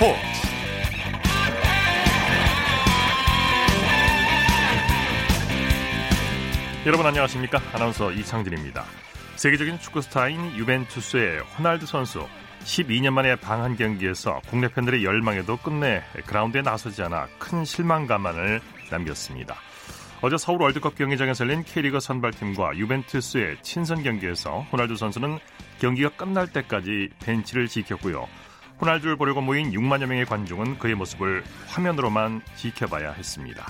스포츠 여러분 안녕하십니까 아나운서 이창진입니다 세계적인 축구 스타인 유벤투스의 호날두 선수 12년 만에 방한 경기에서 국내 팬들의 열망에도 끝내 그라운드에 나서지 않아 큰 실망감만을 남겼습니다. 어제 서울 월드컵 경기장에서 열린 K리그 선발팀과 유벤투스의 친선 경기에서 호날두 선수는 경기가 끝날 때까지 벤치를 지켰고요. 호날두를 보려고 모인 6만여 명의 관중은 그의 모습을 화면으로만 지켜봐야 했습니다.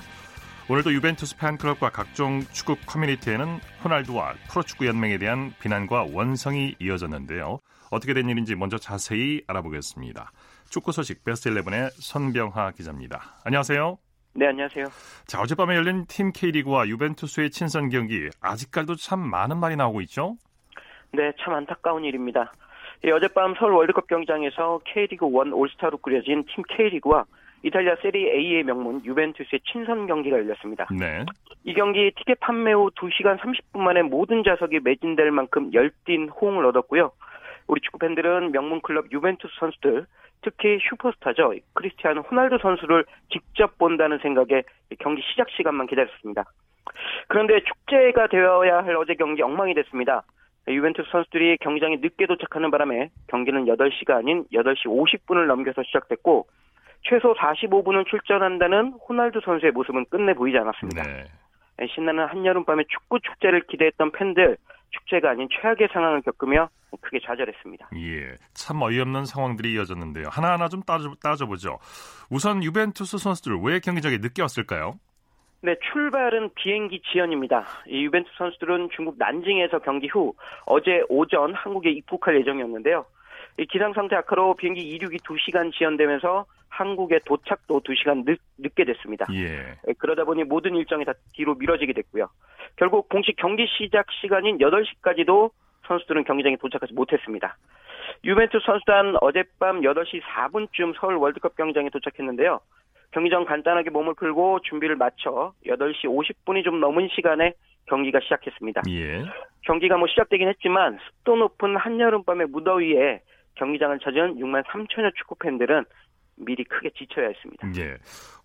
오늘도 유벤투스 팬클럽과 각종 축구 커뮤니티에는 호날두와 프로축구 연맹에 대한 비난과 원성이 이어졌는데요. 어떻게 된 일인지 먼저 자세히 알아보겠습니다. 축구 소식 베스트 11의 손병하 기자입니다. 안녕하세요. 네, 안녕하세요. 자, 어젯밤에 열린 팀 K리그와 유벤투스의 친선 경기 아직까지도 참 많은 말이 나오고 있죠? 네, 참 안타까운 일입니다. 예, 어젯밤 서울 월드컵 경기장에서 K리그 1 올스타로 꾸려진 팀 K리그와 이탈리아 세리 A의 명문 유벤투스의 친선 경기가 열렸습니다. 네. 이 경기 티켓 판매 후 2시간 30분 만에 모든 좌석이 매진될 만큼 열띤 호응을 얻었고요. 우리 축구 팬들은 명문 클럽 유벤투스 선수들, 특히 슈퍼스타죠. 크리스티아노 호날두 선수를 직접 본다는 생각에 경기 시작 시간만 기다렸습니다. 그런데 축제가 되어야 할 어제 경기 엉망이 됐습니다. 유벤투스 선수들이 경기장에 늦게 도착하는 바람에 경기는 8시가 아닌 8시 50분을 넘겨서 시작됐고 최소 45분은 출전한다는 호날두 선수의 모습은 끝내 보이지 않았습니다. 네. 신나는 한여름밤의 축구 축제를 기대했던 팬들 축제가 아닌 최악의 상황을 겪으며 크게 좌절했습니다. 예, 참 어이없는 상황들이 이어졌는데요. 하나하나 좀 따져, 따져보죠. 우선 유벤투스 선수들 왜 경기장에 늦게 왔을까요? 네, 출발은 비행기 지연입니다. 이 유벤투스 선수들은 중국 난징에서 경기 후 어제 오전 한국에 입국할 예정이었는데요. 이 기상 상태 악화로 비행기 이륙이 2시간 지연되면서 한국의 도착도 2시간 늦, 늦게 됐습니다. 예. 그러다 보니 모든 일정이 다 뒤로 미뤄지게 됐고요. 결국 공식 경기 시작 시간인 8시까지도 선수들은 경기장에 도착하지 못했습니다. 유벤투스 선수단 어젯밤 8시 4분쯤 서울 월드컵 경기장에 도착했는데요. 경기장 간단하게 몸을 풀고 준비를 마쳐 8시 50분이 좀 넘은 시간에 경기가 시작했습니다. 예. 경기가 뭐 시작되긴 했지만 습도 높은 한여름밤의 무더위에 경기장을 찾은 6만 3천여 축구 팬들은 미리 크게 지쳐야 했습니다. 예.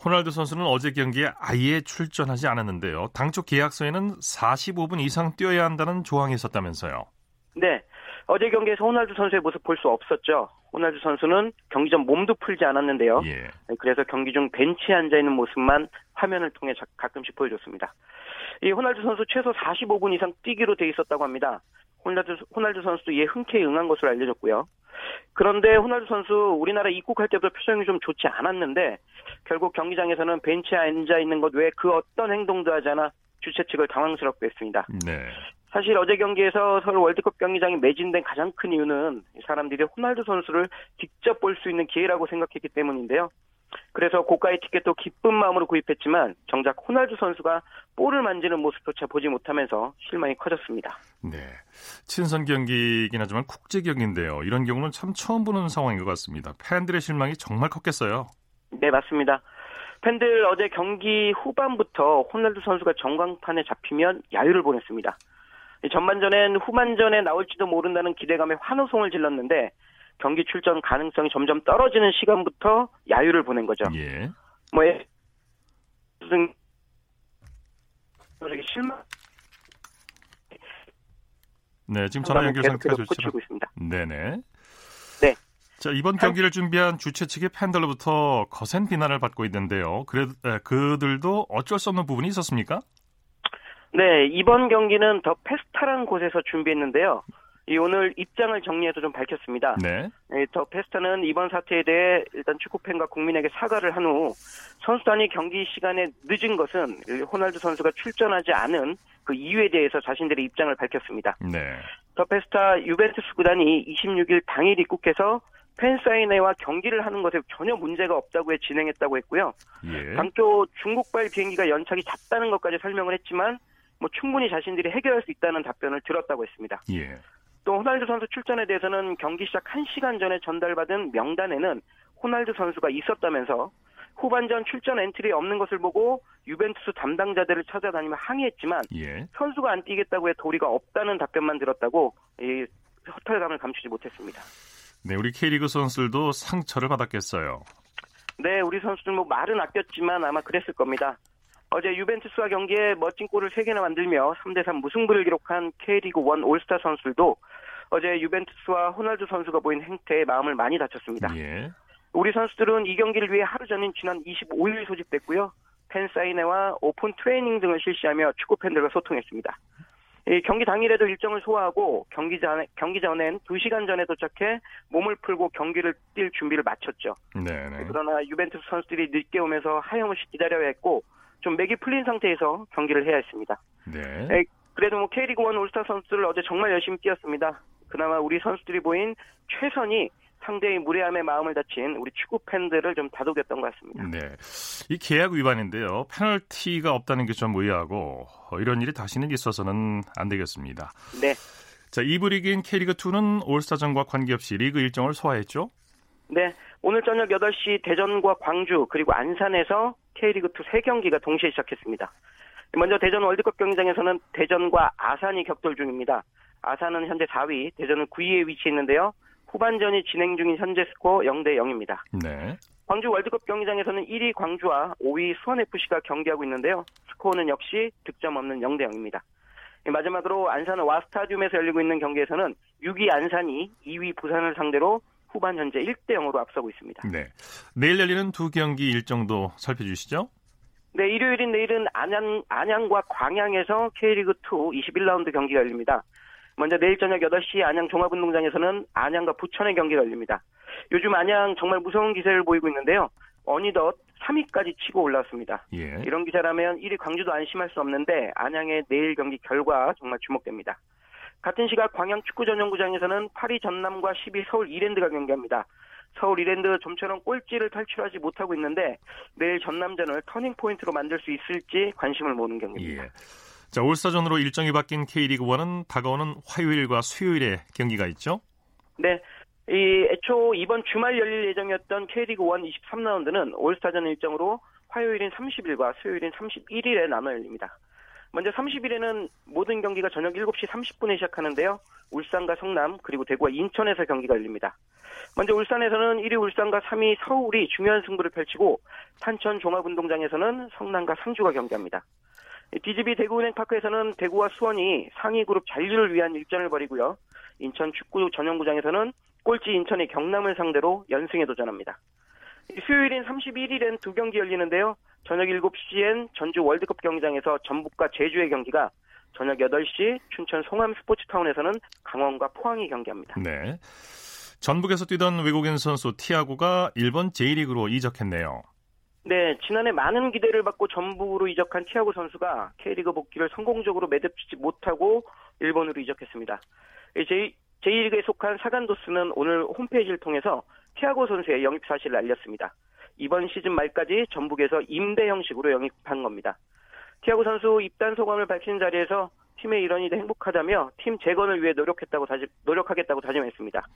호날두 선수는 어제 경기에 아예 출전하지 않았는데요. 당초 계약서에는 45분 이상 뛰어야 한다는 조항이 있었다면서요. 네. 어제 경기에서 호날두 선수의 모습 볼 수 없었죠. 호날두 선수는 경기 전 몸도 풀지 않았는데요. 예. 그래서 경기 중 벤치에 앉아 있는 모습만 화면을 통해 가끔씩 보여줬습니다. 이 호날두 선수 최소 45분 이상 뛰기로 돼 있었다고 합니다. 호날두, 호날두 선수도 이에 흔쾌히 응한 것으로 알려졌고요. 그런데 호날두 선수 우리나라 입국할 때부터 표정이 좀 좋지 않았는데 결국 경기장에서는 벤치에 앉아 있는 것 외에 그 어떤 행동도 하지 않아 주최 측을 당황스럽게 했습니다. 네. 사실 어제 경기에서 서울 월드컵 경기장이 매진된 가장 큰 이유는 사람들이 호날두 선수를 직접 볼 수 있는 기회라고 생각했기 때문인데요. 그래서 고가의 티켓도 기쁜 마음으로 구입했지만 정작 호날두 선수가 볼을 만지는 모습조차 보지 못하면서 실망이 커졌습니다. 네. 친선 경기이긴 하지만 국제 경기인데요. 이런 경우는 참 처음 보는 상황인 것 같습니다. 팬들의 실망이 정말 컸겠어요. 네, 맞습니다. 팬들 어제 경기 후반부터 호날두 선수가 전광판에 잡히면 야유를 보냈습니다. 전반전엔 후반전에 나올지도 모른다는 기대감에 환호성을 질렀는데 경기 출전 가능성이 점점 떨어지는 시간부터 야유를 보낸 거죠. 예. 뭐 무슨 실망 네, 지금 전화 연결 상태가 좋지 고 있습니다. 네네. 네. 자, 이번 경기를 준비한 주최 측의 팬들로부터 거센 비난을 받고 있는데요. 그래, 그들도 어쩔 수 없는 부분이 있었습니까? 네, 이번 경기는 더 페스타라는 곳에서 준비했는데요. 이 오늘 입장을 정리해서 좀 밝혔습니다. 네. 네, 더 페스타는 이번 사태에 대해 일단 축구팬과 국민에게 사과를 한 후 선수단이 경기 시간에 늦은 것은 호날두 선수가 출전하지 않은 그 이유에 대해서 자신들의 입장을 밝혔습니다. 네. 더 페스타 유벤투스 구단이 26일 당일 입국해서 팬사인회와 경기를 하는 것에 전혀 문제가 없다고 해 진행했다고 했고요. 예. 당초 중국발 비행기가 연착이 잦다는 것까지 설명을 했지만 뭐 충분히 자신들이 해결할 수 있다는 답변을 들었다고 했습니다. 예. 또 호날두 선수 출전에 대해서는 경기 시작 1시간 전에 전달받은 명단에는 호날두 선수가 있었다면서 후반전 출전 엔트리 없는 것을 보고 유벤투스 담당자들을 찾아다니며 항의했지만 예. 선수가 안 뛰겠다고 해 도리가 없다는 답변만 들었다고 이 허탈감을 감추지 못했습니다. 네, 우리 K리그 선수들도 상처를 받았겠어요. 네, 우리 선수들 뭐 말은 아꼈지만 아마 그랬을 겁니다. 어제 유벤투스와 경기에 멋진 골을 3개나 만들며 3대3 무승부를 기록한 K리그 1 올스타 선수들도 어제 유벤투스와 호날두 선수가 보인 행태에 마음을 많이 다쳤습니다. 예. 우리 선수들은 이 경기를 위해 하루 전인 지난 25일 소집됐고요. 팬 사인회와 오픈 트레이닝 등을 실시하며 축구 팬들과 소통했습니다. 경기 당일에도 일정을 소화하고 경기 전에 경기 전엔 2시간 전에 도착해 몸을 풀고 경기를 뛸 준비를 마쳤죠. 네네. 그러나 유벤투스 선수들이 늦게 오면서 하염없이 기다려야 했고 좀 맥이 풀린 상태에서 경기를 해야 했습니다. 네. 그래도 뭐 K리그 1 올스타 선수들 어제 정말 열심히 뛰었습니다. 그나마 우리 선수들이 보인 최선이 상대의 무례함에 마음을 다친 우리 축구 팬들을 좀 다독였던 것 같습니다. 네. 이 계약 위반인데요. 페널티가 없다는 게 좀 의아하고 어, 이런 일이 다시는 있어서는 안 되겠습니다. 네. 자, 2부 리그인 K리그 2는 올스타전과 관계없이 리그 일정을 소화했죠? 네. 오늘 저녁 8시 대전과 광주 그리고 안산에서 K리그2 3경기가 동시에 시작했습니다. 먼저 대전 월드컵 경기장에서는 대전과 아산이 격돌 중입니다. 아산은 현재 4위, 대전은 9위에 위치해 있는데요. 후반전이 진행 중인 현재 스코어 0대 0입니다. 네. 광주 월드컵 경기장에서는 1위 광주와 5위 수원FC가 경기하고 있는데요. 스코어는 역시 득점 없는 0대 0입니다. 마지막으로 안산 와스타디움에서 열리고 있는 경기에서는 6위 안산이 2위 부산을 상대로 후반 현재 1대 0으로 앞서고 있습니다. 네. 내일 열리는 두 경기 일정도 살펴주시죠. 네, 일요일인 내일은 안양, 안양과 광양에서 K리그2 21라운드 경기가 열립니다. 먼저 내일 저녁 8시 안양 종합운동장에서는 안양과 부천의 경기가 열립니다. 요즘 안양 정말 무서운 기세를 보이고 있는데요. 어니덧 3위까지 치고 올라왔습니다. 예. 이런 기세라면 1위 광주도 안심할 수 없는데 안양의 내일 경기 결과 정말 주목됩니다. 같은 시각 광양 축구 전용구장에서는 8위 전남과 10위 서울 이랜드가 경기합니다. 서울 이랜드 좀처럼 꼴찌를 탈출하지 못하고 있는데 내일 전남전을 터닝 포인트로 만들 수 있을지 관심을 모으는 경기입니다. 예. 자, 올스타전으로 일정이 바뀐 K리그 1은 다가오는 화요일과 수요일에 경기가 있죠? 네. 이 애초 이번 주말 열릴 예정이었던 K리그 1 23라운드는 올스타전 일정으로 화요일인 30일과 수요일인 31일에 나눠 열립니다. 먼저 30일에는 모든 경기가 저녁 7시 30분에 시작하는데요. 울산과 성남 그리고 대구와 인천에서 경기가 열립니다. 먼저 울산에서는 1위 울산과 3위 서울이 중요한 승부를 펼치고 산천 종합운동장에서는 성남과 상주가 경기합니다. DGB 대구은행파크에서는 대구와 수원이 상위 그룹 잔류를 위한 일전을 벌이고요. 인천 축구 전용구장에서는 꼴찌 인천이 경남을 상대로 연승에 도전합니다. 수요일인 31일엔 두 경기 열리는데요. 저녁 7시엔 전주 월드컵 경기장에서 전북과 제주의 경기가 저녁 8시 춘천 송암 스포츠타운에서는 강원과 포항이 경기합니다. 네. 전북에서 뛰던 외국인 선수 티아고가 일본 J리그로 이적했네요. 네, 지난해 많은 기대를 받고 전북으로 이적한 티아고 선수가 K리그 복귀를 성공적으로 매듭지지 못하고 일본으로 이적했습니다. J, J리그에 속한 사간도스는 오늘 홈페이지를 통해서 티아고 선수의 영입 사실을 알렸습니다. 이번 시즌 말까지 전북에서 임대 형식으로 영입한 겁니다. 티아고 선수 입단 소감을 밝힌 자리에서 팀의 일원이 행복하다며 팀 재건을 위해 노력했다고 다짐, 노력하겠다고 다짐했습니다.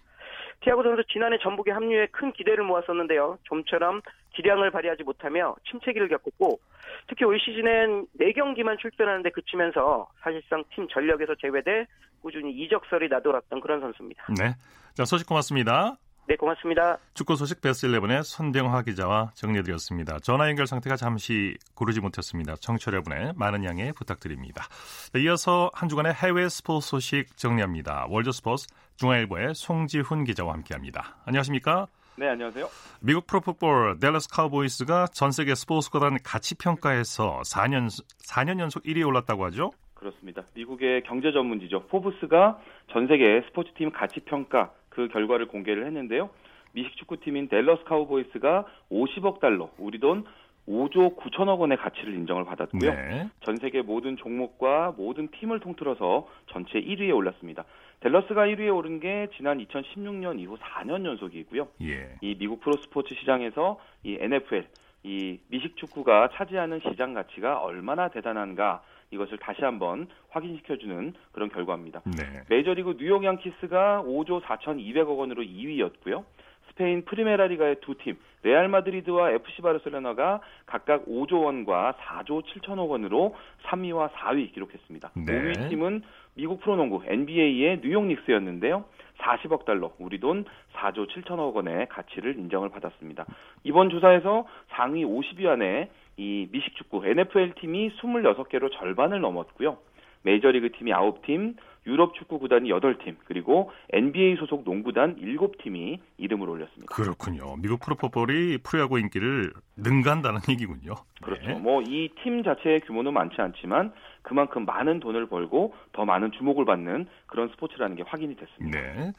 티아고 선수 지난해 전북에 합류해 큰 기대를 모았었는데요. 좀처럼 기량을 발휘하지 못하며 침체기를 겪었고 특히 올 시즌엔 4경기만 출전하는데 그치면서 사실상 팀 전력에서 제외돼 꾸준히 이적설이 나돌았던 그런 선수입니다. 네. 자, 소식 고맙습니다. 네, 고맙습니다. 축구 소식 베스트 11의 손병화 기자와 정리해드렸습니다. 전화 연결 상태가 잠시 고르지 못했습니다. 청취자 여러분의 많은 양해 부탁드립니다. 네, 이어서 한 주간의 해외 스포츠 소식 정리합니다. 월드 스포츠 중앙일보의 송지훈 기자와 함께합니다. 안녕하십니까? 네, 안녕하세요. 미국 프로풋볼 댈러스 카우보이스가 전 세계 스포츠 구단 가치 평가에서 4년 4년 연속 1위에 올랐다고 하죠? 그렇습니다. 미국의 경제 전문지죠. 포브스가 전 세계 스포츠팀 가치 평가 그 결과를 공개를 했는데요. 미식 축구팀인 댈러스 카우보이스가 50억 달러, 우리 돈 5조 9천억 원의 가치를 인정을 받았고요. 네. 전 세계 모든 종목과 모든 팀을 통틀어서 전체 1위에 올랐습니다. 댈러스가 1위에 오른 게 지난 2016년 이후 4년 연속이고요. 예. 이 미국 프로스포츠 시장에서 이 NFL, 이 미식 축구가 차지하는 시장 가치가 얼마나 대단한가 이것을 다시 한번 확인시켜주는 그런 결과입니다. 네. 메이저리그 뉴욕 양키스가 5조 4,200억 원으로 2위였고요. 스페인 프리메라 리가의 두 팀, 레알 마드리드와 FC 바르셀로나가 각각 5조 원과 4조 7천억 원으로 3위와 4위 기록했습니다. 네. 5위 팀은 미국 프로농구 NBA의 뉴욕 닉스였는데요. 40억 달러, 우리 돈 4조 7천억 원의 가치를 인정을 받았습니다. 이번 조사에서 상위 50위 안에 이 미식 축구 NFL 팀이 26개로 절반을 넘었고요. 메이저리그 팀이 9팀, 유럽 축구 구단이 8팀, 그리고 NBA 소속 농구단 7팀이 이름을 올렸습니다. 그렇군요. 미국 프로포볼이 프로야구 인기를 능가한다는 얘기군요. 그렇죠. 네. 뭐이 팀 자체의 규모는 많지 않지만 그만큼 많은 돈을 벌고 더 많은 주목을 받는 그런 스포츠라는 게 확인이 됐습니다. 네.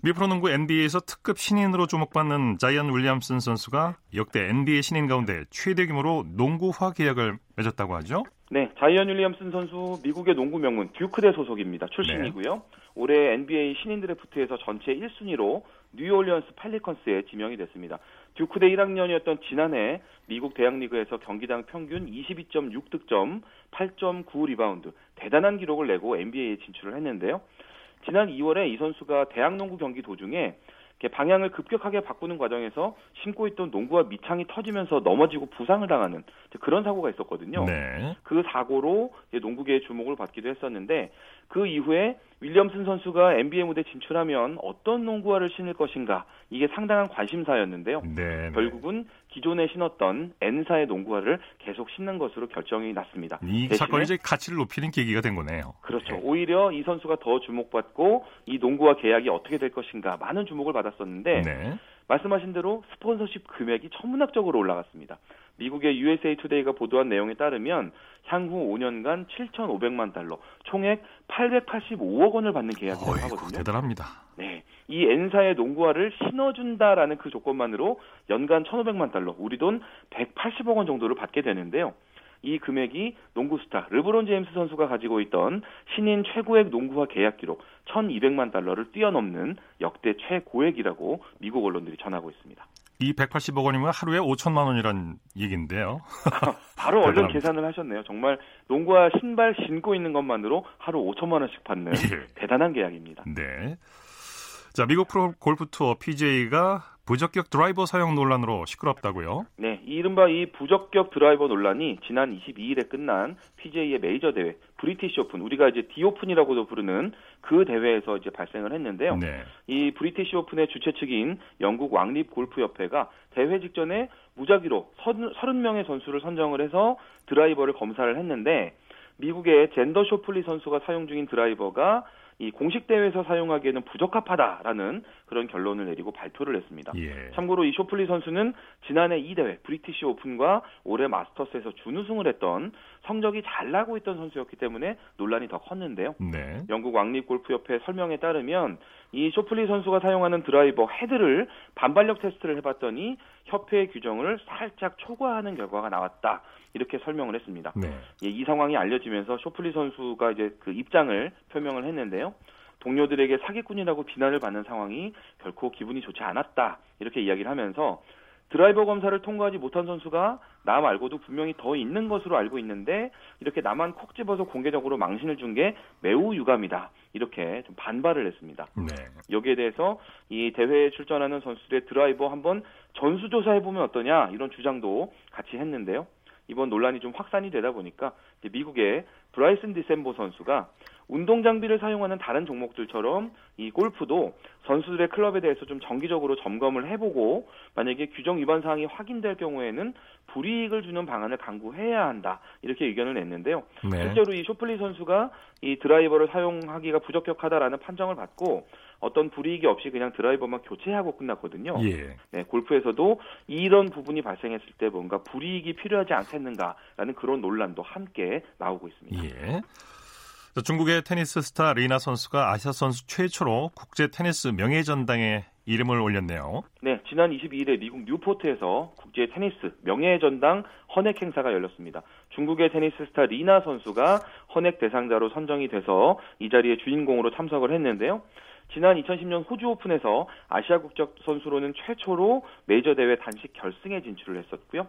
미 프로농구 NBA에서 특급 신인으로 주목받는 자이언 윌리엄슨 선수가 역대 NBA 신인 가운데 최대 규모로 농구화 계약을 맺었다고 하죠. 네, 자이언 윌리엄슨 선수 미국의 농구 명문 듀크대 소속입니다. 출신이고요. 네. 올해 NBA 신인 드래프트에서 전체 1순위로 뉴올리언스 펠리컨스에 지명이 됐습니다. 듀크대 1학년이었던 지난해 미국 대학리그에서 경기당 평균 22.6 득점, 8.9 리바운드, 대단한 기록을 내고 NBA에 진출을 했는데요. 지난 2월에 이 선수가 대학 농구 경기 도중에 방향을 급격하게 바꾸는 과정에서 신고 있던 농구와 밑창이 터지면서 넘어지고 부상을 당하는 그런 사고가 있었거든요. 네. 그 사고로 농구계의 주목을 받기도 했었는데 그 이후에 윌리엄슨 선수가 NBA 무대 진출하면 어떤 농구화를 신을 것인가 이게 상당한 관심사였는데요. 네. 결국은 기존에 신었던 N사의 농구화를 계속 신는 것으로 결정이 났습니다. 이 사건이 이제 가치를 높이는 계기가 된 거네요. 그렇죠. 네. 오히려 이 선수가 더 주목받고 이 농구와 계약이 어떻게 될 것인가 많은 주목을 받았었는데 네. 말씀하신 대로 스폰서십 금액이 천문학적으로 올라갔습니다. 미국의 USA 투데이가 보도한 내용에 따르면 향후 5년간 7,500만 달러, 총액 885억 원을 받는 계약이라고 어이구, 하거든요. 대단합니다. 네, 이 N사의 농구화를 신어준다라는 그 조건만으로 연간 1,500만 달러, 우리 돈 180억 원 정도를 받게 되는데요. 이 금액이 농구 스타 르브론 제임스 선수가 가지고 있던 신인 최고액 농구화 계약 기록 1,200만 달러를 뛰어넘는 역대 최고액이라고 미국 언론들이 전하고 있습니다. 이 180억 원이면 하루에 5천만 원이란 얘기인데요. 바로 얼른. 계산을 하셨네요. 정말 농구화 신발 신고 있는 것만으로 하루 5천만 원씩 받는 예. 대단한 계약입니다. 네. 자, 미국 프로 골프 투어 PGA가 부적격 드라이버 사용 논란으로 시끄럽다고요. 네, 이 이른바 이 부적격 드라이버 논란이 지난 22일에 끝난 PGA의 메이저 대회 브리티시 오픈, 우리가 이제 디오픈이라고도 부르는 그 대회에서 이제 발생을 했는데요. 네. 이 브리티시 오픈의 주최 측인 영국 왕립 골프 협회가 대회 직전에 무작위로 30명의 선수를 선정을 해서 드라이버를 검사를 했는데 미국의 잰더 쇼플리 선수가 사용 중인 드라이버가 이 공식 대회에서 사용하기에는 부적합하다라는 그런 결론을 내리고 발표를 했습니다. 예. 참고로 이 쇼플리 선수는 지난해 이 대회 브리티시 오픈과 올해 마스터스에서 준우승을 했던 성적이 잘 나고 있던 선수였기 때문에 논란이 더 컸는데요. 네. 영국 왕립 골프협회 설명에 따르면 이 쇼플리 선수가 사용하는 드라이버 헤드를 반발력 테스트를 해봤더니 협회 규정을 살짝 초과하는 결과가 나왔다 이렇게 설명을 했습니다. 네. 예, 이 상황이 알려지면서 쇼플리 선수가 이제 그 입장을 표명을 했는데요. 동료들에게 사기꾼이라고 비난을 받는 상황이 결코 기분이 좋지 않았다 이렇게 이야기를 하면서 드라이버 검사를 통과하지 못한 선수가 나 말고도 분명히 더 있는 것으로 알고 있는데 이렇게 나만 콕 집어서 공개적으로 망신을 준 게 매우 유감이다 이렇게 좀 반발을 했습니다. 네. 여기에 대해서 이 대회에 출전하는 선수들의 드라이버 한번 전수조사해 보면 어떠냐 이런 주장도 같이 했는데요. 이번 논란이 좀 확산이 되다 보니까 미국의 브라이슨 디셈보 선수가 운동 장비를 사용하는 다른 종목들처럼 이 골프도 선수들의 클럽에 대해서 좀 정기적으로 점검을 해보고 만약에 규정 위반 사항이 확인될 경우에는 불이익을 주는 방안을 강구해야 한다 이렇게 의견을 냈는데요. 네. 실제로 이 쇼플리 선수가 이 드라이버를 사용하기가 부적격하다라는 판정을 받고 어떤 불이익이 없이 그냥 드라이버만 교체하고 끝났거든요. 예. 네, 골프에서도 이런 부분이 발생했을 때 뭔가 불이익이 필요하지 않겠는가라는 그런 논란도 함께 나오고 있습니다. 예. 자, 중국의 테니스 스타 리나 선수가 아시아 선수 최초로 국제 테니스 명예전당에 이름을 올렸네요. 네, 지난 22일에 미국 뉴포트에서 국제 테니스 명예전당 헌액 행사가 열렸습니다. 중국의 테니스 스타 리나 선수가 헌액 대상자로 선정이 돼서 이 자리에 주인공으로 참석을 했는데요. 지난 2010년 호주 오픈에서 아시아 국적 선수로는 최초로 메이저 대회 단식 결승에 진출을 했었고요.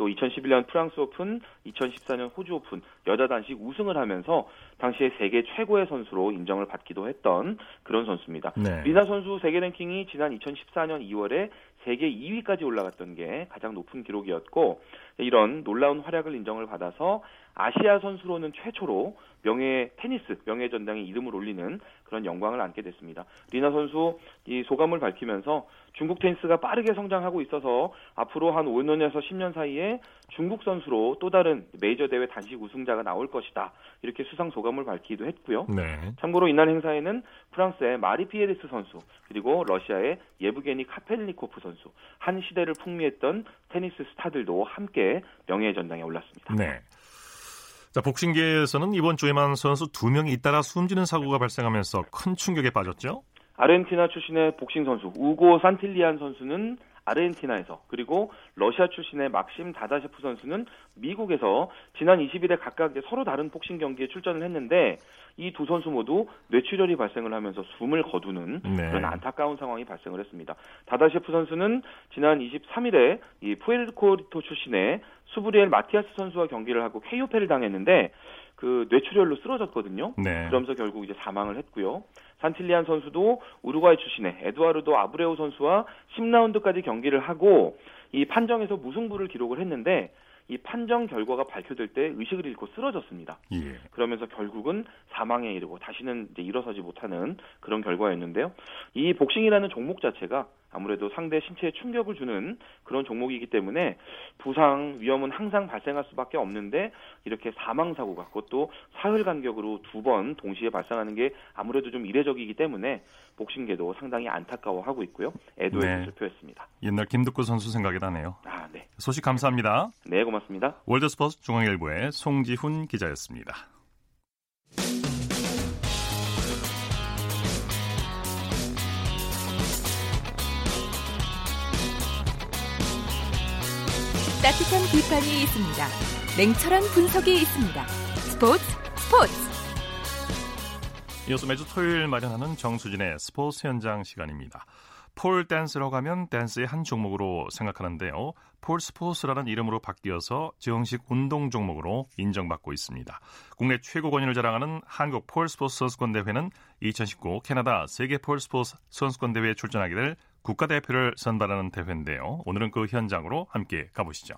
또 2011년 프랑스 오픈, 2014년 호주 오픈 여자 단식 우승을 하면서 당시에 세계 최고의 선수로 인정을 받기도 했던 그런 선수입니다. 네. 리나 선수 세계 랭킹이 지난 2014년 2월에 세계 2위까지 올라갔던 게 가장 높은 기록이었고 이런 놀라운 활약을 인정을 받아서 아시아 선수로는 최초로 명예 테니스 명예 전당에 이름을 올리는 그런 영광을 안게 됐습니다. 리나 선수 이 소감을 밝히면서 중국 테니스가 빠르게 성장하고 있어서 앞으로 한 5년에서 10년 사이에 중국 선수로 또 다른 메이저 대회 단식 우승자가 나올 것이다. 이렇게 수상 소감을 밝히기도 했고요. 네. 참고로 이날 행사에는 프랑스의 마리 피에르스 선수 그리고 러시아의 예브게니 카펠리코프 선수 한 시대를 풍미했던 테니스 스타들도 함께 명예 전당에 올랐습니다. 네. 자, 복싱계에서는 이번 주에만 선수 두 명이 잇따라 숨지는 사고가 발생하면서 큰 충격에 빠졌죠. 아르헨티나 출신의 복싱 선수 우고 산틸리안 선수는 아르헨티나에서 그리고 러시아 출신의 막심 다다셰프 선수는 미국에서 지난 20일에 각각 서로 다른 복싱 경기에 출전을 했는데 이 두 선수 모두 뇌출혈이 발생을 하면서 숨을 거두는 네. 그런 안타까운 상황이 발생을 했습니다. 다다셰프 선수는 지난 23일에 이 푸에르코리토 출신의 수브리엘 마티아스 선수와 경기를 하고 KO패를 당했는데 그 뇌출혈로 쓰러졌거든요. 네. 그러면서 결국 이제 사망을 했고요. 산틸리안 선수도 우루과이 출신의 에두아르도 아브레오 선수와 10라운드까지 경기를 하고 이 판정에서 무승부를 기록을 했는데 이 판정 결과가 발표될 때 의식을 잃고 쓰러졌습니다. 예. 그러면서 결국은 사망에 이르고 다시는 이제 일어서지 못하는 그런 결과였는데요. 이 복싱이라는 종목 자체가 아무래도 상대 신체에 충격을 주는 그런 종목이기 때문에 부상 위험은 항상 발생할 수밖에 없는데 이렇게 사망 사고가 그것도 사흘 간격으로 두 번 동시에 발생하는 게 아무래도 좀 이례적이기 때문에 복싱계도 상당히 안타까워하고 있고요. 애도의 네. 뜻을 표했습니다. 옛날 김득구 선수 생각이 나네요. 아, 네. 소식 감사합니다. 네, 고맙습니다. 월드스포츠 중앙일보의 송지훈 기자였습니다. 따뜻한 비판이 있습니다. 냉철한 분석이 있습니다. 스포츠 스포츠. 이어서 매주 토요일 마련하는 정수진의 스포츠 현장 시간입니다. pole dance라고 하면 댄스의 한 종목으로 생각하는데요. pole sports라는 이름으로 바뀌어서 정식 운동 종목으로 인정받고 있습니다. 국내 최고 권위를 자랑하는 한국 pole sports 선수권 대회는 2019 캐나다 세계 pole sports 선수권 대회에 출전하게 될 국가대표를 선발하는 대회인데요. 오늘은 그 현장으로 함께 가보시죠.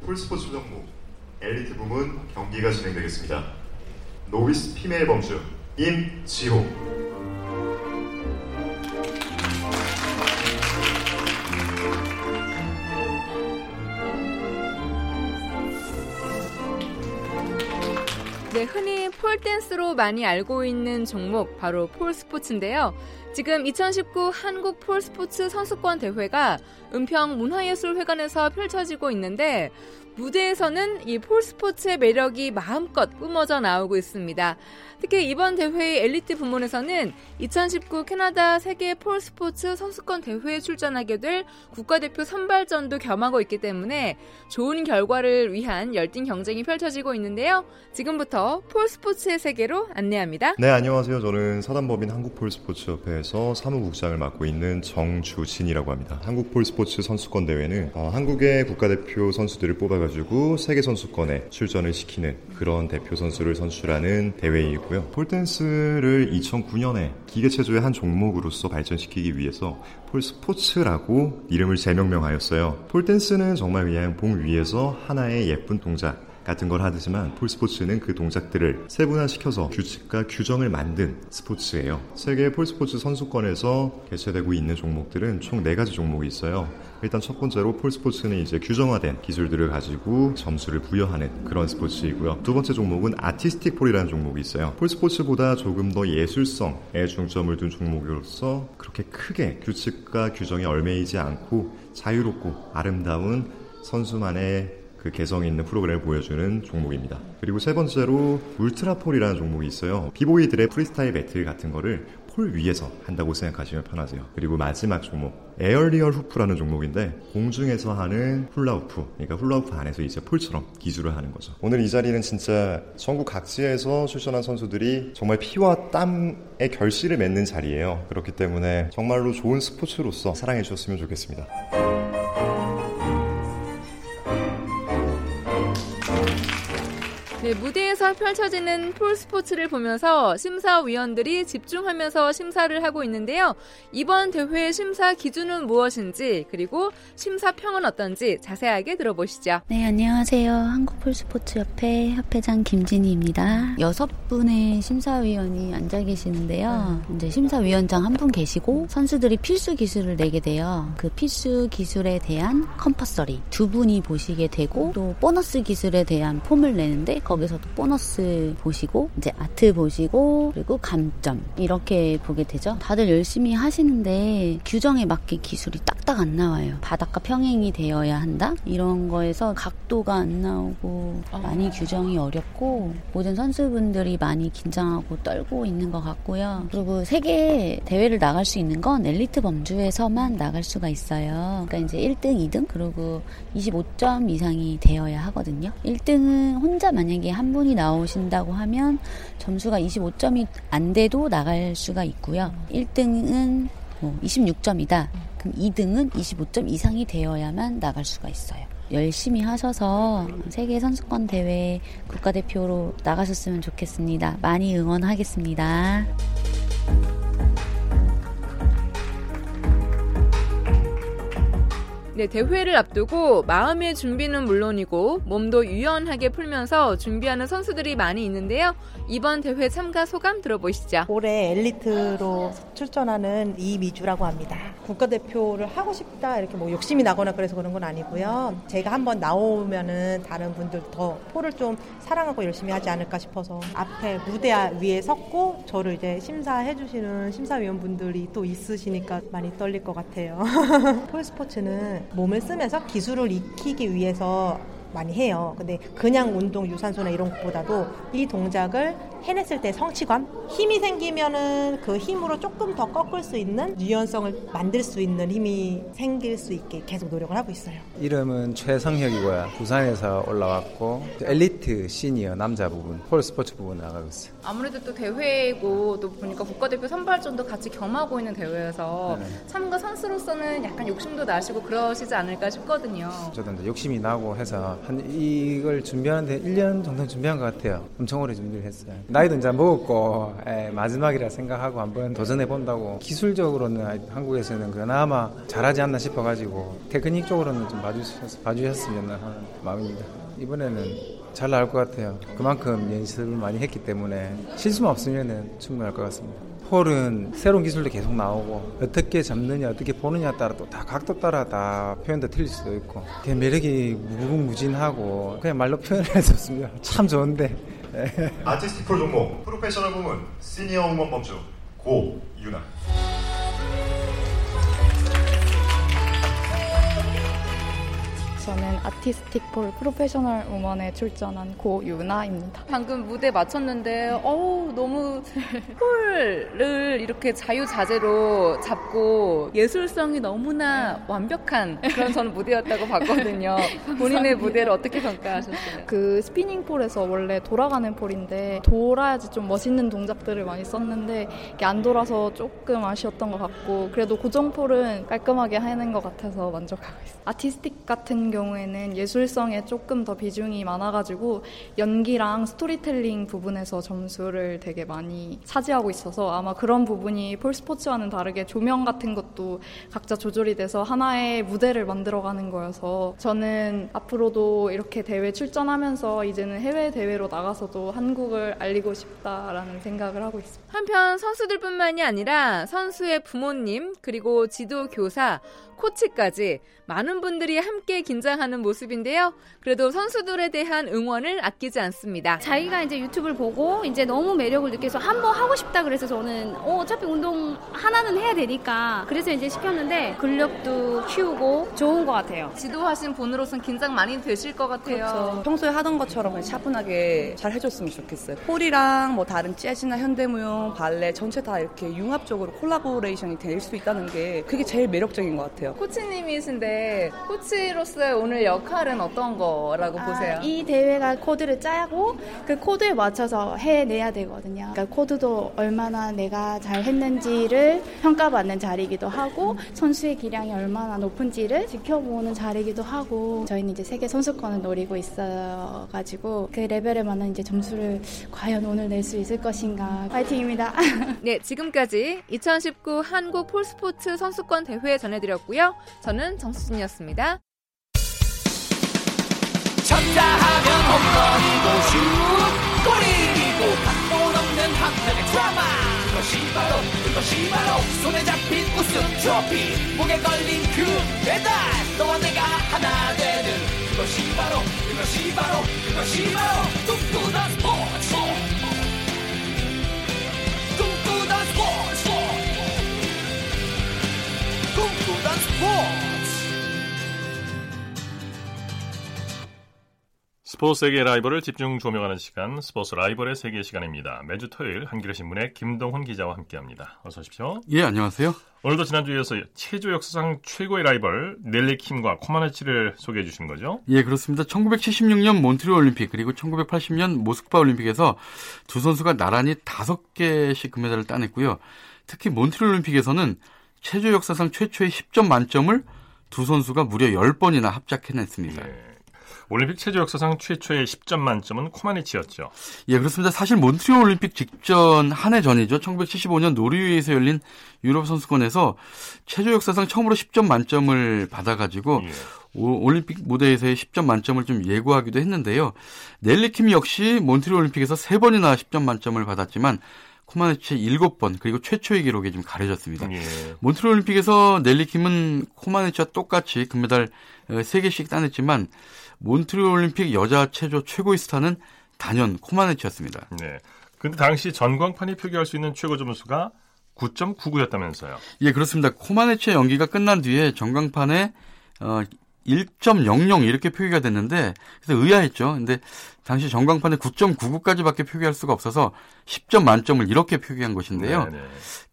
풀스포츠 종목 엘리트 부문 경기가 진행되겠습니다. 노비스 피메일 범주 임지호 네, 흔히 폴댄스로 많이 알고 있는 종목 바로 폴스포츠인데요. 지금 2019 한국 폴스포츠 선수권 대회가 은평 문화예술회관에서 펼쳐지고 있는데 무대에서는 이 폴스포츠의 매력이 마음껏 뿜어져 나오고 있습니다. 특히 이번 대회의 엘리트 부문에서는 2019 캐나다 세계 폴스포츠 선수권 대회에 출전하게 될 국가대표 선발전도 겸하고 있기 때문에 좋은 결과를 위한 열띤 경쟁이 펼쳐지고 있는데요. 지금부터 폴스포츠의 세계로 안내합니다. 네, 안녕하세요. 저는 사단법인 한국폴스포츠협회 에서 사무국장을 맡고 있는 정주진이라고 합니다. 한국 폴스포츠 선수권 대회는 어, 한국의 국가대표 선수들을 뽑아 가지고 세계 선수권에 출전을 시키는 그런 대표 선수를 선출하는 대회이고요. 폴댄스를 2009년에 기계체조의 한 종목으로서 발전시키기 위해서 폴스포츠라고 이름을 재명명하였어요. 폴댄스는 정말 그냥 봉 위에서 하나의 예쁜 동작 같은 걸 하지만 폴스포츠는 그 동작들을 세분화시켜서 규칙과 규정을 만든 스포츠예요. 세계 폴스포츠 선수권에서 개최되고 있는 종목들은 총 4가지 종목이 있어요. 일단 첫 번째로 pole sports는 이제 규정화된 기술들을 가지고 점수를 부여하는 그런 스포츠이고요. 두 번째 종목은 artistic pole이라는 종목이 있어요. pole sports보다 조금 더 예술성에 중점을 둔 종목으로서 그렇게 크게 규칙과 규정에 얽매이지 않고 자유롭고 아름다운 선수만의 그 개성 있는 프로그램을 보여주는 종목입니다. 그리고 세 번째로 ultra pole이라는 종목이 있어요. 비보이들의 freestyle battle 같은 거를 pole 위에서 한다고 생각하시면 편하세요. 그리고 마지막 종목 aerial hoop라는 종목인데 공중에서 하는 훌라후프 그러니까 훌라후프 안에서 이제 pole처럼 기술을 하는 거죠. 오늘 이 자리는 진짜 전국 각지에서 출전한 선수들이 정말 피와 땀의 결실을 맺는 자리예요. 그렇기 때문에 정말로 좋은 스포츠로서 사랑해 주셨으면 좋겠습니다. 네, 무대에서 펼쳐지는 폴 스포츠를 보면서 심사위원들이 집중하면서 심사를 하고 있는데요. 이번 대회 심사 기준은 무엇인지 그리고 심사평은 어떤지 자세하게 들어보시죠. 네, 안녕하세요. 한국 폴 스포츠 협회 협회장 김진희입니다. 여섯 분의 심사위원이 앉아 계시는데요. 이제 심사위원장 한 분 계시고 선수들이 필수 기술을 내게 돼요. 그 필수 기술에 대한 컴퍼서리 두 분이 보시게 되고 또 보너스 기술에 대한 폼을 내는데 거기 서도 보너스 보시고 이제 아트 보시고 그리고 감점 이렇게 보게 되죠. 다들 열심히 하시는데 규정에 맞게 기술이 딱딱 안 나와요. 바닥과 평행이 되어야 한다 이런 거에서 각도가 안 나오고 많이 규정이 어렵고 모든 선수분들이 많이 긴장하고 떨고 있는 것 같고요. 그리고 세계 대회를 나갈 수 있는 건 엘리트 범주에서만 나갈 수가 있어요. 그러니까 이제 1등, 2등 그리고 25점 이상이 되어야 하거든요. 1등은 혼자 만약에 한 분이 나오신다고 하면 점수가 25점이 안 돼도 나갈 수가 있고요. 1등은 뭐 26점이다. 그럼 2등은 25점 이상이 되어야만 나갈 수가 있어요. 열심히 하셔서 세계 선수권 대회 국가대표로 나가셨으면 좋겠습니다. 많이 응원하겠습니다. 네, 대회를 앞두고 마음의 준비는 물론이고 몸도 유연하게 풀면서 준비하는 선수들이 많이 있는데요. 이번 대회 참가 소감 들어보시죠. 올해 엘리트로 출전하는 이미주라고 합니다. 국가대표를 하고 싶다 이렇게 뭐 욕심이 나거나 그래서 그런 건 아니고요. 제가 한번 나오면은 다른 분들 더 포를 좀 사랑하고 열심히 하지 않을까 싶어서 앞에 무대 위에 섰고 저를 이제 심사해 주시는 심사위원분들이 또 있으시니까 많이 떨릴 것 같아요. 폴 스포츠는 몸을 쓰면서 기술을 익히기 위해서 많이 해요. 근데 그냥 운동 유산소나 이런 것보다도 이 동작을 해냈을 때 성취감, 힘이 생기면은 그 힘으로 조금 더 꺾을 수 있는 유연성을 만들 수 있는 힘이 생길 수 있게 계속 노력을 하고 있어요. 이름은 최성혁이고요. 부산에서 올라왔고 엘리트 시니어 남자 부분, 폴 스포츠 부분 나가고 있어요. 아무래도 또 대회이고 또 보니까 국가대표 선발전도 같이 겸하고 있는 대회여서 네. 참가 선수로서는 약간 욕심도 나시고 그러시지 않을까 싶거든요. 저도 이제 욕심이 나고 해서 한 이걸 준비하는데 1년 정도 준비한 것 같아요. 엄청 오래 준비를 했어요. 나이도 이제 먹었고 에, 예, 마지막이라 생각하고 한번 도전해 본다고 기술적으로는 한국에서는 그나마 잘하지 않나 싶어가지고 테크닉 쪽으로는 좀 봐주셨, 봐주셨으면 하는 마음입니다. 이번에는 잘 나올 것 같아요. 그만큼 연습을 많이 했기 때문에 실수만 없으면 충분할 것 같습니다. 폴은 새로운 기술도 계속 나오고 어떻게 잡느냐 어떻게 보느냐 따라 또 다 각도 따라 다 표현도 틀릴 수도 있고 매력이 무궁무진하고 그냥 말로 표현할 수 없습니다. 참 좋은데 artistic pole 종목 professional 부문 시니어 응원 범주 고유나 저는 artistic pole professional women에 출전한 고유나입니다. 방금 무대 마쳤는데 어우 너무 pole을 이렇게 자유자재로 잡고 예술성이 너무나 완벽한 그런 저는 무대였다고 봤거든요. 본인의 무대를 어떻게 평가하셨어요? 그 spinning pole에서 원래 돌아가는 pole인데 돌아야지 좀 멋있는 동작들을 많이 썼는데 안 돌아서 조금 아쉬웠던 것 같고 그래도 고정 폴은 깔끔하게 하는 것 같아서 만족하고 있어요. 아티스틱 같은 경우에는 예술성에 조금 더 비중이 많아가지고 연기랑 스토리텔링 부분에서 점수를 되게 많이 차지하고 있어서 아마 그런 부분이 폴스포츠와는 다르게 조명 같은 것도 각자 조절이 돼서 하나의 무대를 만들어가는 거여서 저는 앞으로도 이렇게 대회 출전하면서 이제는 해외 대회로 나가서도 한국을 알리고 싶다라는 생각을 하고 있습니다. 한편 선수들뿐만이 아니라 선수의 부모님 그리고 지도 교사 코치까지 많은 분들이 함께 긴장하는 모습인데요. 그래도 선수들에 대한 응원을 아끼지 않습니다. 자기가 이제 유튜브를 보고 이제 너무 매력을 느껴서 한번 하고 싶다 그래서 저는 어, 어차피 운동 하나는 해야 되니까 그래서 이제 시켰는데 근력도 키우고 좋은 것 같아요. 지도하신 분으로서는 긴장 많이 되실 것 같아요. 그렇죠. 평소에 하던 것처럼 차분하게 잘 해줬으면 좋겠어요. pole이랑 뭐 다른 재즈나 현대무용, 발레 전체 다 이렇게 융합적으로 콜라보레이션이 될 수 있다는 게 그게 제일 매력적인 것 같아요. 같아요. 코치님이신데 코치로서의 오늘 역할은 어떤 거라고 아, 보세요? 이 대회가 코드를 짜고 그 코드에 맞춰서 해내야 되거든요. 그러니까 코드도 얼마나 내가 잘 했는지를 평가받는 자리이기도 하고 선수의 기량이 얼마나 높은지를 지켜보는 자리이기도 하고 저희는 이제 세계 선수권을 노리고 있어가지고 그 레벨에 맞는 이제 점수를 과연 오늘 낼 수 있을 것인가 파이팅입니다. 네, 지금까지 2019 한국 폴스포츠 선수권 대회 전해드렸고요. 저는 정수진이었습니다. 쳤다 하면 홈런이고 슛 골이고 각본 없는 한편의 드라마. 그것이 바로 그것이 바로 손에 잡힌 우승 트로피. 목에 걸린 그 배달 너와 내가 하나 되는 그것이 바로 그것이 바로 그것이 바로 꿈꾸던 스포츠. 꿈꾸던 스포츠 꿈꾸던 스포츠 스포츠 세계 라이벌을 집중 조명하는 시간 스포츠 라이벌의 세계 시간입니다. 매주 토요일 한겨레 신문의 김동훈 기자와 함께합니다. 어서 오십시오. 예, 안녕하세요. 오늘도 지난주에 이어서 체조 역사상 최고의 라이벌 넬리 킴과 코마네치를 소개해 주시는 거죠? 예, 그렇습니다. 1976년 몬트리올 올림픽 그리고 1980년 모스크바 올림픽에서 두 선수가 나란히 다섯 개씩 금메달을 따냈고요. 특히 몬트리올 올림픽에서는 체조 역사상 최초의 10점 만점을 두 선수가 무려 10번이나 합작해냈습니다. 예. 올림픽 체조 역사상 최초의 10점 만점은 코마네치였죠. 예, 그렇습니다. 사실 몬트리올 올림픽 직전 한 해 전이죠. 1975년 노르웨이에서 열린 유럽 선수권에서 체조 역사상 처음으로 10점 만점을 받아가지고 예. 오- 올림픽 무대에서의 10점 만점을 좀 예고하기도 했는데요. 넬리 킴 역시 몬트리올 올림픽에서 3번이나 10점 만점을 받았지만 코마네치의 7번 그리고 최초의 기록에 좀 가려졌습니다. 예. 몬트리올 올림픽에서 넬리 킴은 코마네치와 똑같이 금메달 3개씩 따냈지만 몬트리올 올림픽 여자 체조 최고의 스타는 단연 코마네치였습니다. 네. 근데 당시 전광판이 표기할 수 있는 최고 점수가 9.99였다면서요. 예, 그렇습니다. 코마네치의 연기가 끝난 뒤에 전광판에 어 1.00 이렇게 표기가 됐는데 그래서 의아했죠. 근데 당시 전광판에 9.99까지밖에 표기할 수가 없어서 10점 만점을 이렇게 표기한 것인데요. 네네.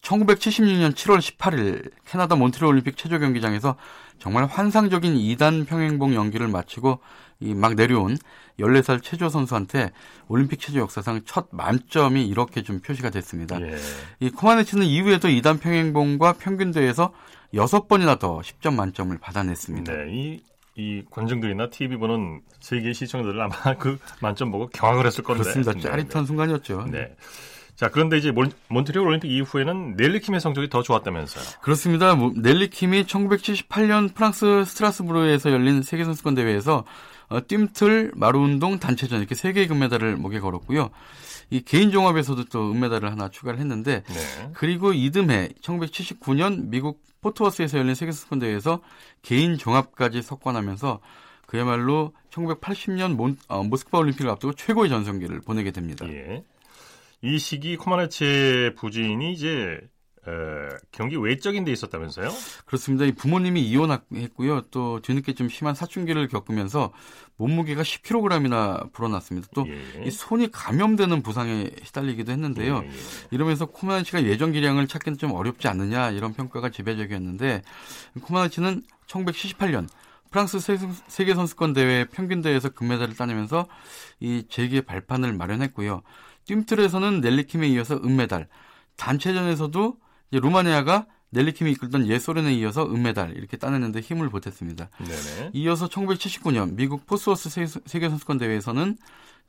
1976년 7월 18일 캐나다 몬트리올 올림픽 체조 경기장에서 정말 환상적인 2단 평행봉 연기를 마치고 이 막 내려온 14살 체조 선수한테 올림픽 체조 역사상 첫 만점이 이렇게 좀 표시가 됐습니다. 예. 이 코마네치는 이후에도 2단 평행봉과 평균 대회에서 6번이나 더 10점 만점을 받아냈습니다. 네, 이, 이 관중들이나 TV 보는 세계 시청자들 아마 그 만점 보고 경악을 했을 건데. 그렇습니다. 네, 짜릿한 순간이었죠. 네. 자, 그런데 이제 몬- 몬트리올 올림픽 이후에는 넬리 킴의 성적이 더 좋았다면서요. 그렇습니다. 뭐, 넬리 킴이 1978년 프랑스 스트라스부르에서 열린 세계 선수권 대회에서 어, 뜀틀, 마루운동, 단체전 이렇게 세 개의 금메달을 목에 걸었고요. 이 개인 종합에서도 또 은메달을 하나 추가를 했는데 네. 그리고 이듬해 1979년 미국 포트워스에서 열린 세계 선수권 대회에서 개인 종합까지 석권하면서 그야말로 1980년 몬, 어, 모스크바 올림픽을 앞두고 최고의 전성기를 보내게 됩니다. 예. 이 시기 코마네치의 부진이 이제 에, 경기 외적인 데 있었다면서요? 그렇습니다. 이 부모님이 이혼했고요. 또 뒤늦게 좀 심한 사춘기를 겪으면서 몸무게가 10kg이나 불어났습니다. 또이 예. 손이 감염되는 부상에 시달리기도 했는데요. 예, 예. 이러면서 코마네치가 예전 기량을 찾기는 좀 어렵지 않느냐 이런 평가가 지배적이었는데 코마네치는 1978년 프랑스 세- 세계 선수권 대회 평균 대회에서 금메달을 따내면서 이 재기의 발판을 마련했고요. 뜀틀에서는 넬리킴에 이어서 은메달, 단체전에서도 루마니아가 넬리킴이 이끌던 옛 소련에 이어서 은메달 이렇게 따냈는데 힘을 보탰습니다. 네네. 이어서 1979년 미국 포스워스 세- 세계선수권 대회에서는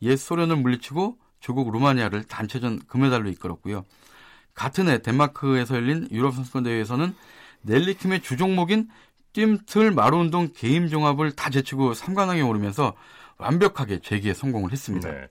옛 소련을 물리치고 조국 루마니아를 단체전 금메달로 이끌었고요. 같은 해 덴마크에서 열린 유럽 선수권 대회에서는 넬리킴의 주종목인 뜀틀 마루운동 개임 종합을 다 제치고 3관왕에 오르면서 완벽하게 재기에 성공을 했습니다. 네.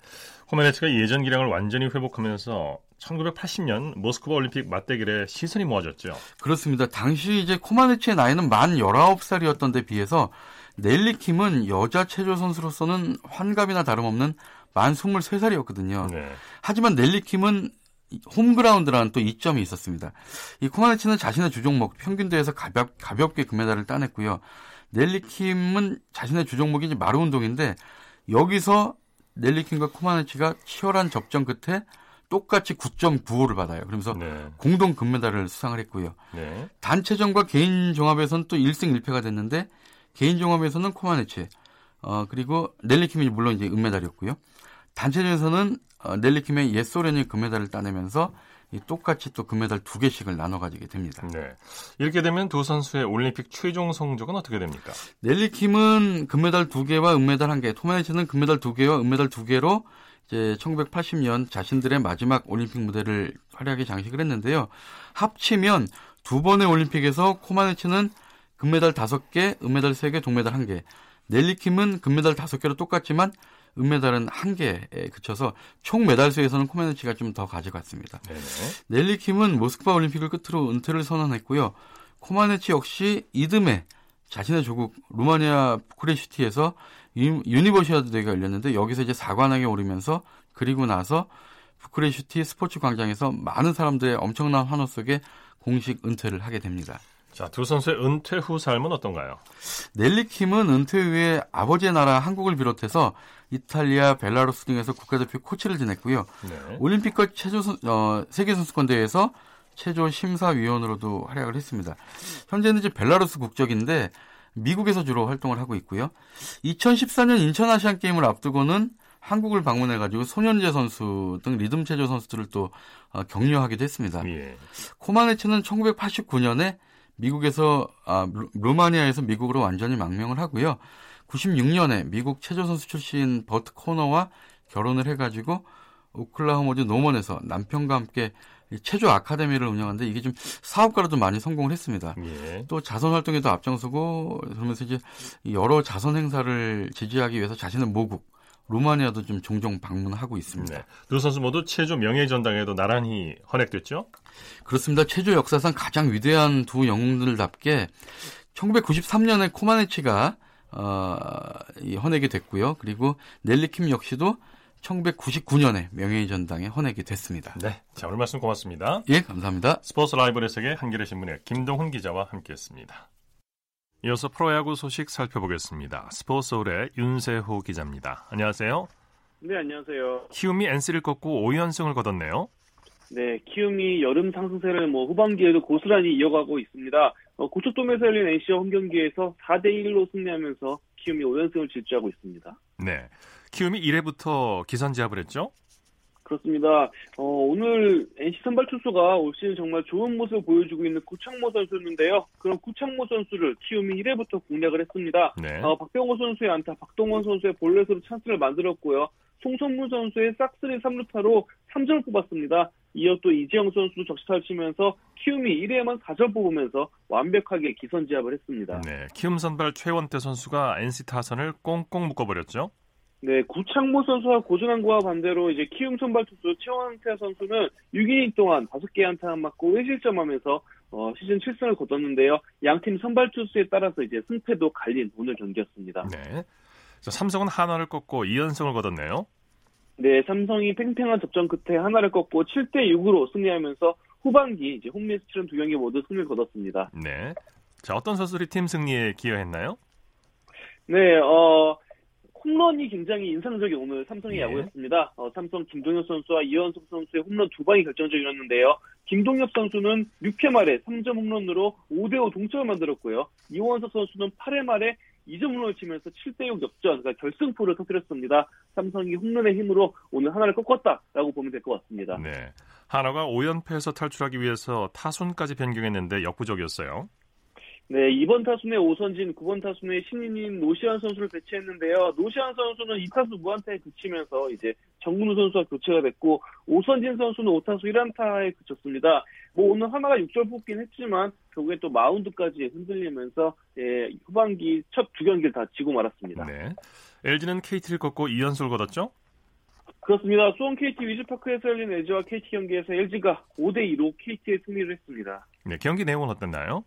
코마네치가 예전 기량을 완전히 회복하면서 1980년 모스크바 올림픽 맞대결에 시선이 모아졌죠. 그렇습니다. 당시 이제 코마네치의 나이는 만 19살이었던 데 비해서 넬리 킴은 여자 체조 선수로서는 환갑이나 다름없는 만 23살이었거든요. 네. 하지만 넬리 킴은 홈그라운드라는 또 이점이 있었습니다. 이 코마네치는 자신의 주종목 평균 대회에서 가볍, 가볍게 금메달을 따냈고요. 넬리 킴은 자신의 주종목이 마루 운동인데 여기서 넬리킴과 코마네치가 치열한 접전 끝에 똑같이 9.95를 받아요. 그러면서 네. 공동 금메달을 수상을 했고요. 네. 단체전과 개인 종합에서는 또 1승 1패가 됐는데 개인 종합에서는 코마네치 어 그리고 넬리킴이 물론 이제 은메달이었고요. 단체전에서는 어, 넬리킴의 옛 소련이 금메달을 따내면서 이 똑같이 또 금메달 두 개씩을 나눠 가지게 됩니다. 네. 이렇게 되면 두 선수의 올림픽 최종 성적은 어떻게 됩니까? 넬리 킴은 금메달 두 개와 은메달 한 개, 토마네치는 금메달 두 개와 은메달 두 개로 이제 1980년 자신들의 마지막 올림픽 무대를 화려하게 장식을 했는데요. 합치면 두 번의 올림픽에서 코마네치는 금메달 다섯 개, 은메달 세 개, 동메달 한 개. 넬리킴은 금메달 다섯 개로 똑같지만 은메달은 한 개에 그쳐서 총 메달 수에서는 코마네치가 좀 더 가져갔습니다. 네네. 넬리 킴은 모스크바 올림픽을 끝으로 은퇴를 선언했고요. 코마네치 역시 이듬해 자신의 조국 루마니아 부쿠레슈티에서 유- 유니버시아드 대회가 열렸는데 여기서 이제 4관왕에 오르면서 그리고 나서 부크레슈티 스포츠 광장에서 많은 사람들의 엄청난 환호 속에 공식 은퇴를 하게 됩니다. 자, 두 선수의 은퇴 후 삶은 어떤가요? 넬리 킴은 은퇴 후에 아버지의 나라 한국을 비롯해서 이탈리아, 벨라루스 등에서 국가대표 코치를 지냈고요. 네. 올림픽과 체조 선- 어, 세계 선수권 대회에서 체조 심사위원으로도 활약을 했습니다. 현재는 이제 벨라루스 국적인데 미국에서 주로 활동을 하고 있고요. 2014년 인천 아시안 게임을 앞두고는 한국을 방문해 가지고 손현재 선수 등 리듬 체조 선수들을 또 어, 격려하기도 했습니다. 예. 코마네치는 1989년에 미국에서 아, 루- 루마니아에서 미국으로 완전히 망명을 하고요. 96년에 미국 체조 선수 출신 버트 코너와 결혼을 해가지고 오클라호마주 노먼에서 남편과 함께 이 체조 아카데미를 운영하는데 이게 좀 사업가로도 많이 성공을 했습니다. 예. 또 자선 활동에도 앞장서고 그러면서 이제 이 여러 자선 행사를 지지하기 위해서 자신의 모국 루마니아도 좀 종종 방문하고 있습니다. 네. 두 선수 모두 체조 명예 전당에도 나란히 헌액됐죠? 그렇습니다. 체조 역사상 가장 위대한 두 영웅들답게 1993년에 코마네치가 어, 이 헌액이 됐고요. 그리고 넬리킴 역시도 1999년에 명예의 전당에 헌액이 됐습니다. 네. 자, 오늘 말씀 고맙습니다. 예, 감사합니다. 스포츠 라이브의 세계 한겨레 신문의 김동훈 기자와 함께했습니다. 이어서 프로야구 소식 살펴보겠습니다. 스포츠홀의 윤세호 기자입니다. 안녕하세요. 네, 안녕하세요. 키움이 NC를 꺾고 5연승을 거뒀네요. 네, 키움이 여름 상승세를 뭐 후반기에도 고스란히 이어가고 있습니다. 어, 고척돔에서 열린 NC와 홈 경기에서 4대 1로 승리하면서 키움이 5연승을 질주하고 있습니다. 네. 키움이 1회부터 기선제압을 했죠? 그렇습니다. 어, 오늘 NC 선발 투수가 올 시즌 정말 좋은 모습을 보여주고 있는 구창모 선수였는데요. 그런 구창모 선수를 키움이 1회부터 공략을 했습니다. 네. 어, 박병호 선수의 안타, 박동원 선수의 볼넷으로 찬스를 만들었고요. 송성문 선수의 싹쓸이 3루타로 3점을 뽑았습니다. 이어 또 이재영 선수도 적시타를 치면서 키움이 1회에만 4점 뽑으면서 완벽하게 기선제압을 했습니다. 네. 키움 선발 최원태 선수가 NC 타선을 꽁꽁 묶어버렸죠? 네, 구창모 선수와 고준환과 반대로 이제 키움 선발 투수 최원태 선수는 6이닝 동안 5개 안타 맞고 1실점하면서 어, 시즌 7승을 거뒀는데요. 양팀 선발 투수에 따라서 이제 승패도 갈린 오늘 경기였습니다. 네. 자, 삼성은 한화를 꺾고 2연승을 거뒀네요. 네, 삼성이 팽팽한 접전 끝에 하나를 꺾고 7대 6으로 승리하면서 후반기 이제 홈리스 출연 두 경기 모두 승리를 거뒀습니다. 네. 자, 어떤 선수들이 팀 승리에 기여했나요? 네, 어, 홈런이 굉장히 인상적인 오늘 삼성의 네. 야구였습니다. 어, 삼성 김동엽 선수와 이현숙 선수의 홈런 두 방이 결정적이었는데요. 김동엽 선수는 6회 말에 3점 홈런으로 5대5 동점을 만들었고요. 이원석 선수는 8회 말에 2점 홈런을 치면서 7대6 역전, 그러니까 결승포를 터뜨렸습니다. 삼성이 홈런의 힘으로 오늘 하나를 꺾었다라고 보면 될 것 같습니다. 네. 한화가 5연패에서 탈출하기 위해서 타순까지 변경했는데 역부족이었어요. 네, 2번 타순에 오선진, 9번 타순에 신인인 노시안 선수를 배치했는데요. 노시안 선수는 2타수 무안타에 그치면서 이제 정근우 선수와 교체가 됐고, 오선진 선수는 5타수 1안타에 그쳤습니다. 뭐 오늘 하나가 6절 뽑긴 했지만, 결국에 또 마운드까지 흔들리면서, 예, 후반기 첫 두 경기를 다 지고 말았습니다. 네. LG는 KT를 꺾고 2연승을 거뒀죠? 그렇습니다. 수원 KT 위즈파크에서 열린 LG와 KT 경기에서 LG가 5대 2로 KT에 승리를 했습니다. 네. 경기 내용은 어땠나요?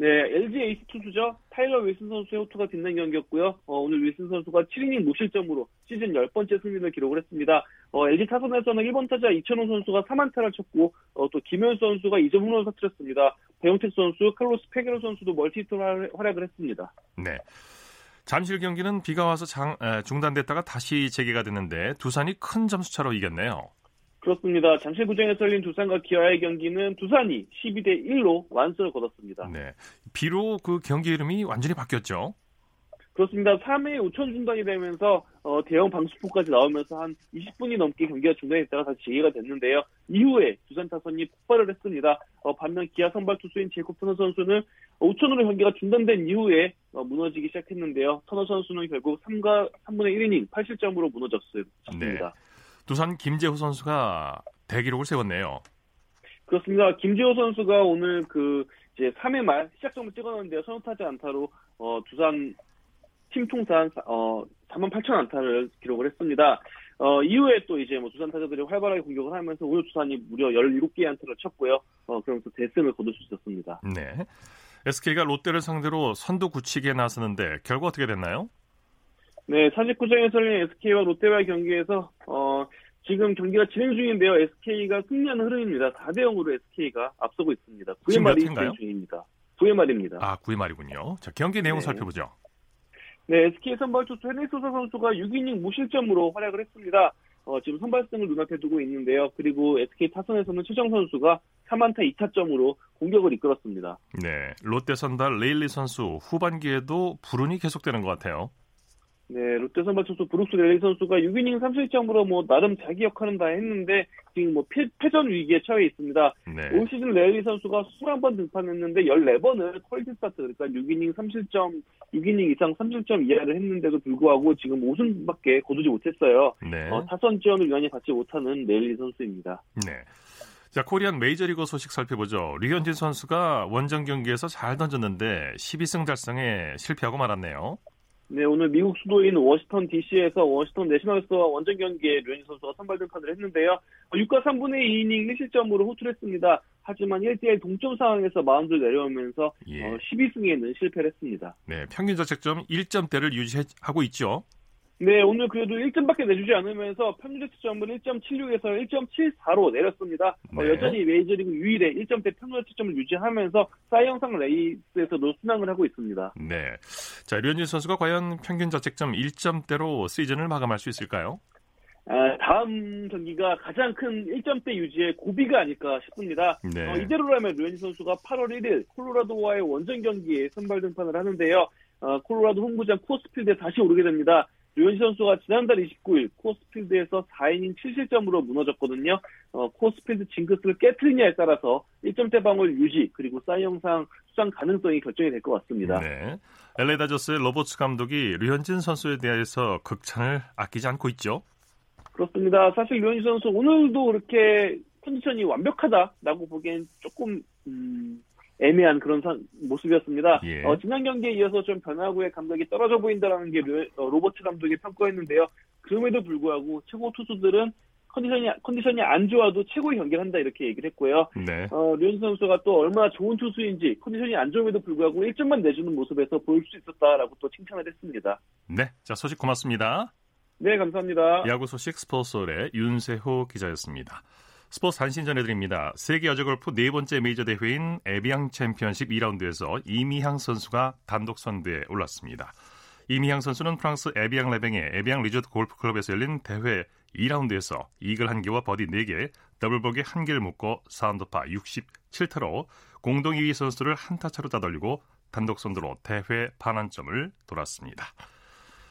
네, LG 에이스 투수죠. 타일러 윌슨 선수의 호투가 빛난 경기였고요. 어, 오늘 윌슨 선수가 7이닝 무실점으로 시즌 10번째 승리를 기록을 했습니다. 어, LG 타선에서는 1번 타자 이천웅 선수가 3안타를 쳤고 어, 또 김현수 선수가 2점 홈런을 터뜨렸습니다. 박용택 선수, 칼로스 페게로 선수도 multi-hit로 활약을 했습니다. 네. 잠실 경기는 비가 와서 장, 에, 중단됐다가 다시 재개가 됐는데 두산이 큰 점수차로 이겼네요. 그렇습니다. 잠실구장에서 열린 두산과 기아의 경기는 두산이 12대 1로 완승을 거뒀습니다. 네. 비록 그 경기 이름이 완전히 바뀌었죠. 그렇습니다. 3회 5천 중단이 되면서 어, 대형 방수포까지 나오면서 한 20분이 넘게 경기가 중단했다가 다시 재개가 됐는데요. 이후에 두산 타선이 폭발을 했습니다. 어, 반면 기아 선발 투수인 제이콥 터너 선수는 5천으로 경기가 중단된 이후에 어, 무너지기 시작했는데요. 터너 선수는 결국 3과 3분의 1이닝 8실점으로 무너졌습니다. 네. 두산 김재호 선수가 대기록을 세웠네요. 그렇습니다. 김재호 선수가 오늘 그 이제 3회 말 시작점을 찍었는데요. 선호타자 안타로 어, 두산 팀 통산 어 4만 8천 안타를 기록을 했습니다. 어, 이후에 또 이제 뭐 두산 타자들이 활발하게 공격을 하면서 오늘 두산이 무려 17개의 안타를 쳤고요. 어, 그러면서 대승을 거둘 수 있었습니다. 네. SK가 롯데를 상대로 선두 굳히기에 나서는데 결과 어떻게 됐나요? 네, 사직구장에서 열린 SK와 롯데와의 경기에서 어, 지금 경기가 진행 중인데요. SK가 승리하는 흐름입니다. 4대 0으로 SK가 앞서고 있습니다. 9회 말이 진행 중입니다. 9회 말입니다. 아, 9회 말이군요. 자, 경기 내용 네. 살펴보죠. 네, SK 선발 투수 헤네소사 선수가 6이닝 무실점으로 활약을 했습니다. 어, 지금 선발승을 눈앞에 두고 있는데요. 그리고 SK 타선에서는 최정 선수가 3안타 2타점으로 공격을 이끌었습니다. 네, 롯데 선발 레일리 선수 후반기에도 불운이 계속되는 것 같아요. 네, 롯데 선발 투수 브룩스 레일리 선수가 6이닝 3실점으로 뭐 나름 자기 역할은 다 했는데 지금 뭐 패, 패전 위기에 처해 있습니다. 네. 올 시즌 레일리 선수가 21번 등판했는데 14번을 quality start 그러니까 6이닝 3실점, 6이닝 이상 3실점 이하를 했는데도 불구하고 지금 5승밖에 거두지 못했어요. 네. 어, 타선 지원을 유난히 받지 못하는 레일리 선수입니다. 네. 자, 코리안 메이저리그 소식 살펴보죠. 류현진 선수가 원정 경기에서 잘 던졌는데 12승 달성에 실패하고 말았네요. 네, 오늘 미국 수도인 워싱턴 DC에서 워싱턴 내셔널스와 원정 경기에 류현진 선수가 선발 등판을 했는데요. 6과 3분의 2이닝 1실점으로 호투를 했습니다. 하지만 1대1 동점 상황에서 마운드를 내려오면서 예. 어, 12승에는 실패를 했습니다. 네, 평균 자책점 1점대를 유지하고 있죠. 네, 오늘 그래도 1점밖에 내주지 않으면서 평균 자책점을 1.76에서 1.74로 내렸습니다. 어, 네. 여전히 메이저리그 유일의 1점대 평균 자책점을 유지하면서 사이영상 레이스에서도 순항을 하고 있습니다. 네. 자, 류현진 선수가 과연 평균 자책점 1점대로 시즌을 마감할 수 있을까요? 아, 다음 경기가 가장 큰 1점대 유지의 고비가 아닐까 싶습니다. 네. 어, 이대로라면 류현진 선수가 8월 1일 콜로라도와의 원정 경기에 선발 등판을 하는데요. 어, 콜로라도 홈구장 쿠어스필드에 다시 오르게 됩니다. 류현진 선수가 지난달 29일 쿠어스필드에서 4이닝 7실점으로 무너졌거든요. 어, 쿠어스필드 징크스를 깨트리냐에 따라서 1점대 방어율 유지 그리고 사이영상 수상 가능성이 결정이 될 것 같습니다. 네. LA 다저스의 로버츠 감독이 류현진 선수에 대해서 극찬을 아끼지 않고 있죠. 그렇습니다. 사실 류현진 선수 오늘도 그렇게 컨디션이 완벽하다라고 보기엔 조금 음, 애매한 그런 사- 모습이었습니다. 예. 어, 지난 경기에 이어서 좀 변화구의 감각이 떨어져 보인다라는 게 류- 어, 로버트 감독의 평가였는데요. 그럼에도 불구하고 최고 투수들은 컨디션이 컨디션이 안 좋아도 최고의 경기를 한다 이렇게 얘기를 했고요. 네. 어, 류현진 선수가 또 얼마나 좋은 투수인지 컨디션이 안 좋음에도 불구하고 1점만 내주는 모습에서 보일 수 있었다라고 또 칭찬을 했습니다. 네. 자, 소식 고맙습니다. 네, 감사합니다. 야구 소식 스포츠홀의 윤세호 기자였습니다. 스포츠 단신 전해드립니다. 세계 여자골프 네 번째 메이저 대회인 에비앙 챔피언십 2라운드에서 이미향 선수가 단독 선두에 올랐습니다. 이미향 선수는 프랑스 에비앙 레뱅의 에비앙 리조트 골프클럽에서 열린 대회 2라운드에서 이글 1개와 버디 4개, 더블보기 1개를 묶고 4언더파 67타로 공동 2위 선수를 한타 차로 따돌리고 단독 선두로 대회 반환점을 돌았습니다.